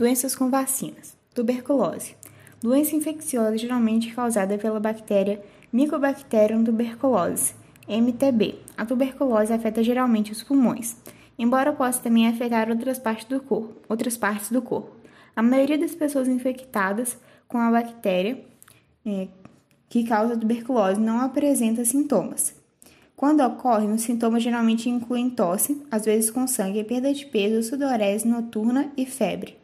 Doenças com vacinas. Tuberculose. Doença infecciosa geralmente causada pela bactéria Mycobacterium tuberculose, MTB. A tuberculose afeta geralmente os pulmões, embora possa também afetar outras partes do corpo. Outras partes do corpo. A maioria das pessoas infectadas com a bactéria é, que causa tuberculose não apresenta sintomas. Quando ocorre, os sintomas geralmente incluem tosse, às vezes com sangue, perda de peso, sudorese noturna e febre.